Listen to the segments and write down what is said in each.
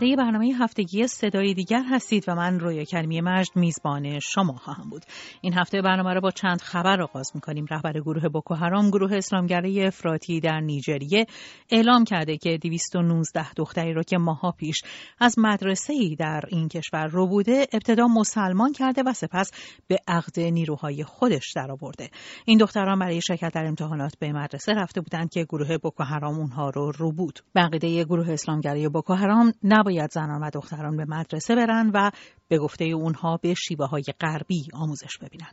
شنونده برنامه هفتگی صدای دیگر هستید و من رویا کلمی مجد میزبان شما خواهم بود. این هفته برنامه را با چند خبر آغاز می‌کنیم. رهبر گروه بوکو حرام گروه اسلامگرای افراطی در نیجریه اعلام کرده که 219 دختری را که ماها پیش از مدرسه ای در این کشور رو بوده ابتدا مسلمان کرده و سپس به عقد نیروهای خودش درآورده. این دختران برای شرکت در امتحانات به مدرسه رفته بودند که گروه بوکو حرام اونها رو رو بود. بقیده گروه اسلامگرای بوکو حرام نباید زنان و دختران به مدرسه برن و به گفته اونها به شیوه های غربی آموزش ببینن.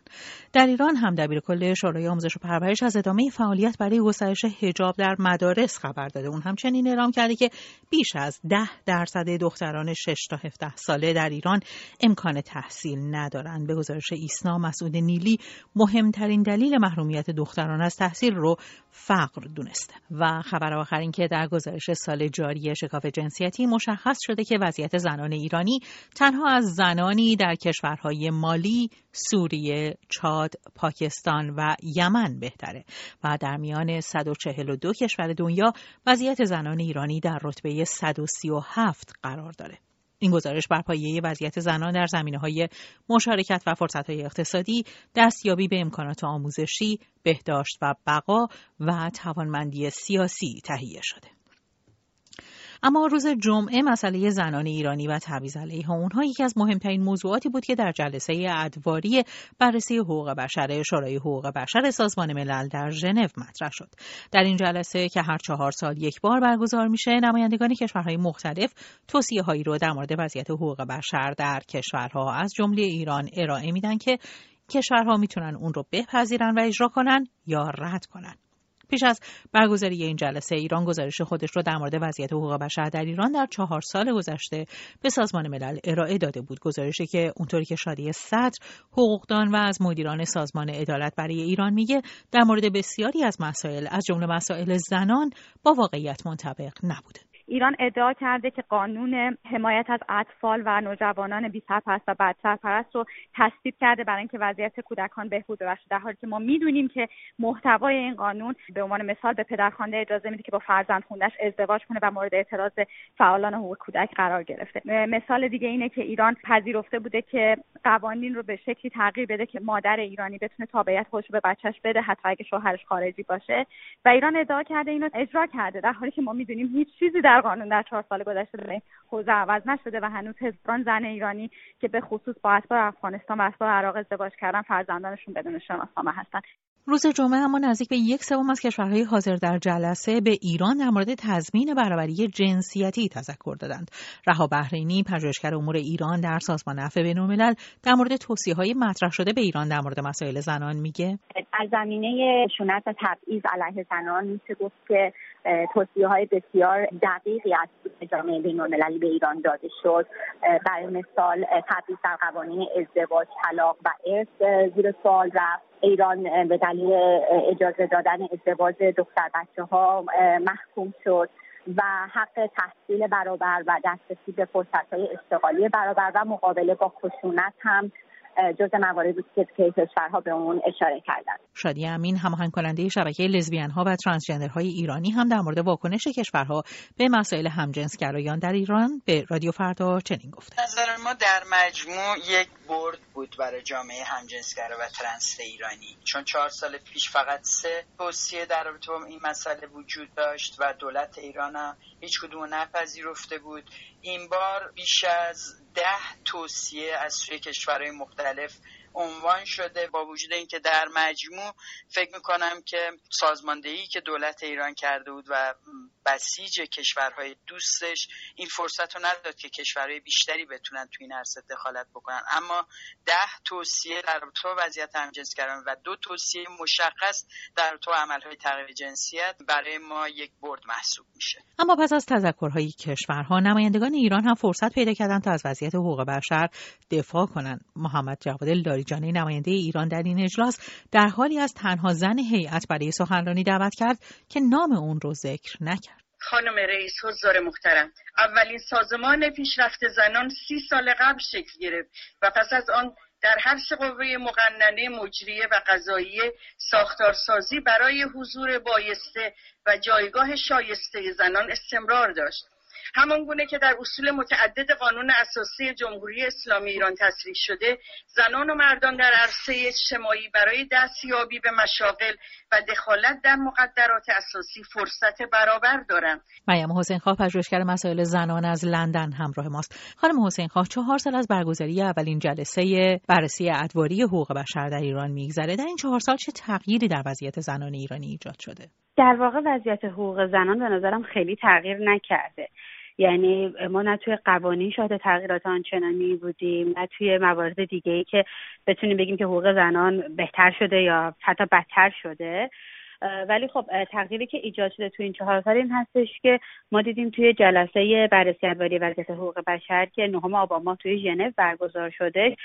در ایران هم دبیر کل شورای آموزش و پرورش از ادامه فعالیت برای گسترش حجاب در مدارس خبر داده. اون همچنین اعلام کرده که بیش از ده درصد دختران 6 تا 17 ساله در ایران امکان تحصیل ندارند. به گزارش ایسنا مسعود نیلی مهمترین دلیل محرومیت دختران از تحصیل رو فقر دونسته. و خبر آخر این که در گزارش سال جاری شکاف جنسیتی مشخص شده که وضعیت زنان ایرانی تنها از زنانی در کشورهای مالی، سوریه، چاد، پاکستان و یمن بهتره و در میان 142 کشور دنیا وضعیت زنان ایرانی در رتبه 137 قرار داره. این گزارش بر پایه وضعیت زنان در زمینه های مشارکت و فرصت های اقتصادی، دستیابی به امکانات آموزشی، بهداشت و بقا و توانمندی سیاسی تهیه شده. اما روز جمعه مسئله زنان ایرانی و تبعیض علیه اونها یکی از مهمترین موضوعاتی بود که در جلسه ادواری بررسی حقوق بشر شورای حقوق بشر سازمان ملل در ژنو مطرح شد. در این جلسه که هر چهار سال یک بار برگزار میشه نمایندگان کشورهای مختلف توصیه هایی رو در مورد وضعیت حقوق بشر در کشورها از جمله ایران ارائه میدن که کشورها می‌تونن اون رو بپذیرن و اجرا کنن یا رد کنن. پیش از برگزاری این جلسه ایران گزارش خودش را در مورد وضعیت حقوق بشر در ایران در چهار سال گذشته به سازمان ملل ارائه داده بود. گزارشی که اونطوری که شادی صدر حقوقدان و از مدیران سازمان عدالت برای ایران میگه در مورد بسیاری از مسائل از جمله مسائل زنان با واقعیت منطبق نبوده. ایران ادعا کرده که قانون حمایت از اطفال و نوجوانان بی سرپرست و بد سرپرست رو تصویب کرده برای اینکه وضعیت کودکان بهبود ببخشه در حالی که ما می‌دونیم که محتوای این قانون به عنوان مثال به پدرخوانده اجازه میده که با فرزند خوندش ازدواج کنه و مورد اعتراض فعالان حقوق کودک قرار گرفته. مثال دیگه اینه که ایران پذیرفته بوده که قوانین رو به شکلی تغییر بده که مادر ایرانی بتونه تابعیت خودش به بچهش بده حتی اگه شوهرش خارجی باشه. و ایران ادعا کرده اینو اجرا کرده در حالی که ما می‌دونیم هیچ چیزی در قانون در چهار سال گذشته به حوزه عوض نشده و هنوز هزاران زن ایرانی که به خصوص با اسباب افغانستان و اسباب عراق ازدواج کردن فرزندانشون بدون شناسنامه هستن روز جمعه اما نزدیک به یک سوم از کشورهای حاضر در جلسه به ایران در مورد تضمین برابری جنسیتی تذکر دادند. رها بحرینی پژوهشگر امور ایران در سازمان عفو بین‌الملل در مورد توصیه‌های مطرح شده به ایران در مورد مسائل زنان میگه در زمینه شونت و تبعیض علیه زنان میشه گفت که توصیه های بسیار دقیقی از جامعه بین المللی به ایران داده شد. برای مثال تبعیض در قوانین ازدواج طلاق و ارث زیر سوال رفت ایران به دلیل اجازه دادن ازدواج دختر بچه ها محکوم شد و حق تحصیل برابر و دسترسی به فرصت های اشتغالی برابر و مقابله با خشونت هم جز مواردی بود که کشورها به اون اشاره کردند شادی امین هماهنگ کننده شبکه لزبیان ها و ترانسجندرهای ایرانی هم در مورد واکنش کشورها به مسائل همجنسگرایان در ایران به رادیو فردا چنین گفت نظر ما در مجموع یک برد بود برای جامعه همجنسگرا و ترنس ایرانی. چون چهار سال پیش فقط سه توصیه در رابطه با این مسئله وجود داشت و دولت ایران هم هیچ کدوم نپذیرفته بود. این بار بیش از ده توصیه از سوی کشورهای مختلف عنوان شده با وجود اینکه در مجموع فکر می‌کنم که سازماندهی که دولت ایران کرده بود و بسیج کشورهای دوستش این فرصت رو نداد که کشورهای بیشتری بتونن تو این عرصه دخالت بکنن. اما ده توصیه در تو وضعیت همجنسگران و دو توصیه مشخص در تو عملهای تغییر جنسیت برای ما یک برد محسوب میشه. اما پس از تذکرهای کشورها نمایندگان ایران هم فرصت پیدا کردن تا از وضعیت حقوق بشر دفاع کنند محمد جواد لاریجانی نماینده ایران در این اجلاس در حالی از تنها زن هیئت برای سخنرانی دعوت کرد که نام اون رو ذکر نکرد. خانم رئیس حضار محترم اولین سازمان پیشرفت زنان سی سال قبل شکل گرفت و پس از آن در هر سه قوه مقننه مجریه و قضاییه ساختارسازی برای حضور بایسته و جایگاه شایسته زنان استمرار داشت. همان گونه که در اصول متعدد قانون اساسی جمهوری اسلامی ایران تصریح شده زنان و مردان در عرصه اجتماعی برای دستیابی به مشاغل و دخالت در مقدرات اساسی فرصت برابر دارند. مریم حسین خواه پژوهشگر مسائل زنان از لندن همراه ماست. خانم حسین خواه چهار سال از برگزاری اولین جلسه بررسی ادواری حقوق بشر در ایران میگذره. در این چهار سال چه تغییری در وضعیت زنان ایرانی ایجاد شده؟ در واقع وضعیت حقوق زنان به نظرم خیلی تغییر نکرده. یعنی ما نه توی قوانین شاهد تغییرات آنچنانی بودیم نه توی موارد دیگه ای که بتونیم بگیم که حقوق زنان بهتر شده یا حتی بدتر شده. ولی خب تغییری که ایجاد شده تو این چهار سال این هستش که ما دیدیم توی جلسه بررسی ادواری وضعیت حقوق بشر که نهم آبان توی ژنو برگزار شده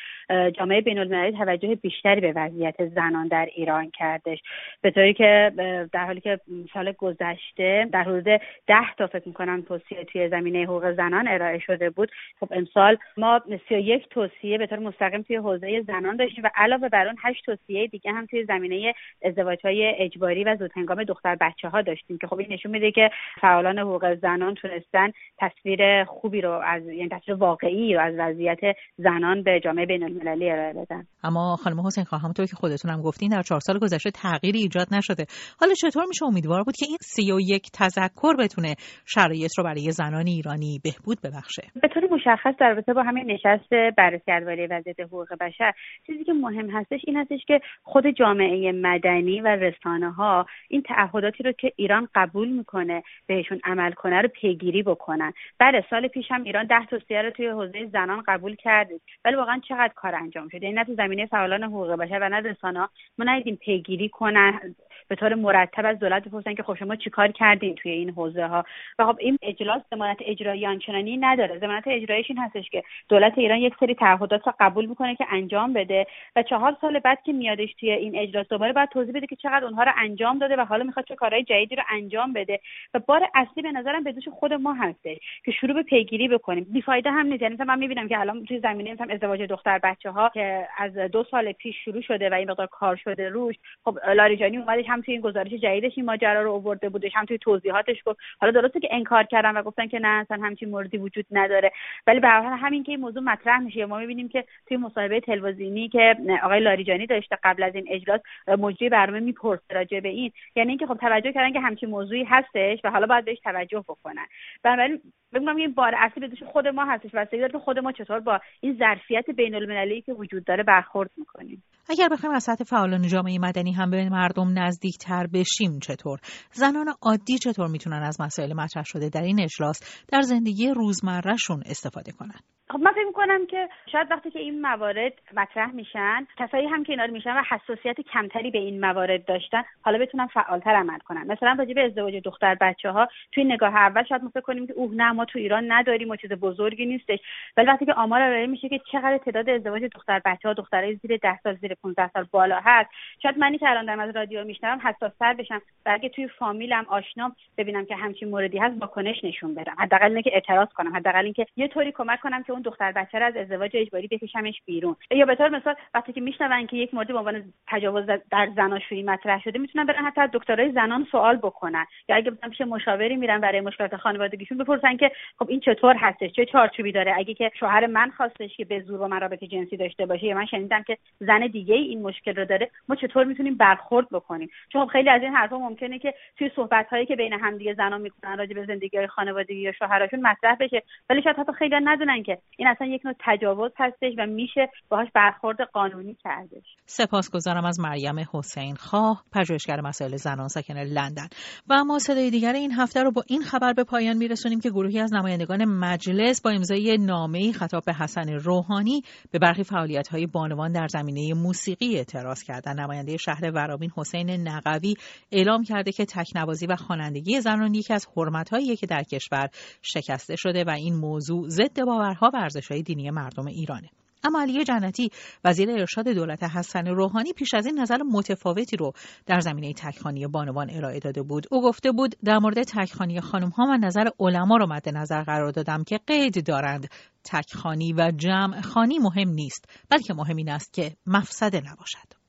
جامعه بین المللی توجه بیشتری به وضعیت زنان در ایران کردش. به طوری که در حالی که سال گذشته در حدود ده تا فکر می‌کنم توصیه توی زمینه حقوق زنان ارائه شده بود. خب امسال ما یک توصیه به طور مستقیم توی حوزه زنان داشتیم و علاوه بر اون هشت توصیه دیگه هم توی زمینه ازدواج های اجباری و زود هنگام دختر بچه ها داشتیم که خب این نشون میده که فعالان حقوق زنان تونستن تصویر خوبی رو از یعنی تصویر واقعی رو از وضعیت زنان به جامعه بین المللی ارائه بدن. اما خانم حسین خواهم تو که خودتون هم گفتین در چهار سال گذشته تغییری ایجاد نشده. حالا چطور میشه؟ امیدوار بود که این سی و یک تذکر بتونه شرایط رو برای زنان ایرانی بهبود ببخشه. به طور مشخص در رابطه با همین نشست بررسی ادواری وضعیت حقوق بشر چیزی که مهم هستش این هستش که خود جامعه مدنی و رسانه ها این تعهداتی رو که ایران قبول می‌کنه بهشون عمل کنه رو پیگیری بکنن. بله سال پیش هم ایران ده توصیه رو توی حوزه زنان قبول کرده. ولی واقعا چقدر کار انجام شده؟ این نه تو زمینه فعالان حقوق بشر و نه رسانه ما ندیدیم پیگیری کنن. به طور مرتب از دولت بپرسن که خب شما چیکار کردین توی این حوزه ها و خب این اجلاس ضمانت اجرایی آنچنانی نداره. ضمانت اجراییش این هستش که دولت ایران یک سری تعهدات رو قبول می‌کنه که انجام بده و چهار سال بعد که میادش توی این اجلاس دوباره باید توضیح بده که چقدر اونها رو انجام داده و حالا می‌خواد چه کارهای جدیدی رو انجام بده. و بار اصلی به نظرم به دوش خود ما هستش که شروع به پیگیری بکنیم. بیفایده هم نیست. یعنی من می‌بینم که الان توی زمینه مثلا ازدواج دختر بچه ها که از دو سال پیش شروع شده و این مقدار کار شده روش خب لاریجانی اومدش هم توی این گزارش جدیدش این ماجرا رو آورده بودش هم توی توضیحاتش گفت. حالا درسته که انکار کردن و گفتن که نه اصلا همچین موردی وجود نداره. ولی به حال همین که این موضوع مطرح میشه ما می‌بینیم که توی مصاحبه تلویزیونی که آقای لاریجانی داشته قبل از این اجلاس مجری برنامه می‌پرسه راجع به این. یعنی اینکه خب توجه کردن که همچین موضوعی هستش و حالا باید بهش توجه بکنن. بنابراین بگم این بار اصلی به خود ما هستش و داره خود ما چطور با این ظرفیت بین المللی که وجود داره برخورد می‌کنیم. اگر بخوایم از سطح فعالان جامعه مدنی هم به مردم نزدیکتر بشیم چطور؟ زنان عادی چطور می‌تونن از مسائل مطرح شده در این اجلاس در زندگی روزمرهشون استفاده کنن؟ خب من فکر می‌کنم که شاید وقتی که این موارد مطرح میشن کسایی هم که اینا میشن و حساسیت کمتری به این موارد داشتن حالا بتونن فعالتر عمل کنن. مثلا راجع به ازدواج دختر بچه ها توی نگاه اول شاید ما فکر کنیم که اوه نه ما تو ایران نداریم و چیز بزرگی نیستش. ولی وقتی که آمار ارائه میشه که چقدر تعداد ازدواج دختر بچه ها دخترای زیر 10 سال زیر 15 سال بالا هست شاید منی که الان دارم از رادیو میشنوم حساستر بشم و اگه توی فامیلم آشنام ببینم که همچین موردی هست واکنش نشون بدم. حداقل اینه که اعتراض کنم. حداقل اینکه یه طوری کمک کنم که اون دختر بچه از ازدواج اجباری بکشمش بیرون. یا به طور مثال وقتی که میشنون که یک مورد به عنوان تجاوز در زناشویی مطرح شده می‌تونن برن حتی از دکترای زنان سوال بکنن. یا اگه مثلا پیش مشاوری میرن برای مشکلات خانوادگیشون بپرسن که خب این چطور هستش؟ چه چارچوبی داره؟ اگه که شوهر من خواستش که به زور با من رابطه جنسی داشته باشه یا من شنیدم که زن دیگه این مشکل رو داره ما چطور می‌تونیم برخورد بکنیم؟ چون خب خیلی از این حرفا ممکنه که توی صحبت هایی که بین همدیگه زنا می‌کنن راجع به زندگی های خانوادگی یا شوهراشون مطرح بشه. ولی شاید حتی خیلی ندونن که این اصلا یک نوع تجاوز هستش و میشه باهاش برخورد قانونی کردش. سپاسگزارم از مریم حسین خواه پژوهشگر مسائل زنان ساکن لندن. و اما صدای دیگر این هفته رو با این خبر به پایان میرسونیم که گروهی از نمایندگان مجلس با امضای نامه‌ای خطاب به حسن روحانی به برخی فعالیت‌های بانوان در زمینه موسیقی اعتراض کردن نماینده شهر ورامین حسین نقوی اعلام کرده که تکنوازی و خوانندگی زنان یکی از حرمت‌هایی که در کشور شکسته شده و این موضوع ضد باورها و ارزش‌های دینی مردم ایرانه. اما علی جنتی وزیر ارشاد دولت حسن روحانی پیش از این نظر متفاوتی رو در زمینه تکخانی بانوان ارائه داده بود. او گفته بود در مورد تکخانی خانم ها من نظر علما رو مد نظر قرار دادم که قید دارند. تکخانی و جمع خانی مهم نیست بلکه مهم این است که مفسده نباشد.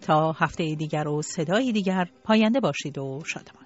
تا هفته دیگر و صدای دیگر پاینده باشید و شادمان.